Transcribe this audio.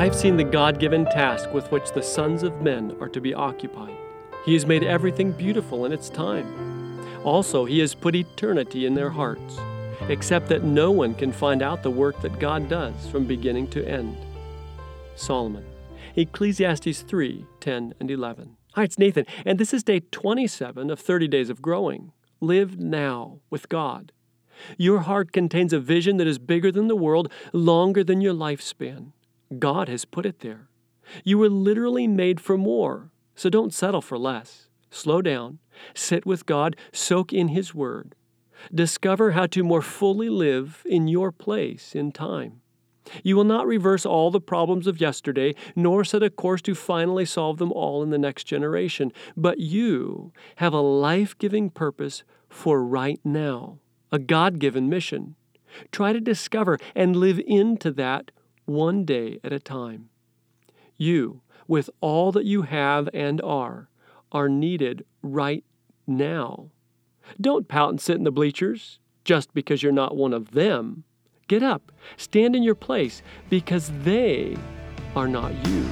I've seen the God given task with which the sons of men are to be occupied. He has made everything beautiful in its time. Also, He has put eternity in their hearts, except that no one can find out the work that God does from beginning to end. Solomon, Ecclesiastes 3 10 and 11. Hi, it's Nathan, and this is day 27 of 30 days of growing. Live now with God. Your heart contains a vision that is bigger than the world, longer than your lifespan. God has put it there. You were literally made for more, so don't settle for less. Slow down, sit with God, soak in His Word. Discover how to more fully live in your place in time. You will not reverse all the problems of yesterday, nor set a course to finally solve them all in the next generation, but you have a life giving purpose for right now, a God given mission. Try to discover and live into that one day at a time. You, with all that you have and are, are needed right now. Don't pout and sit in the bleachers just because you're not one of them. Get up, stand in your place because they are not you.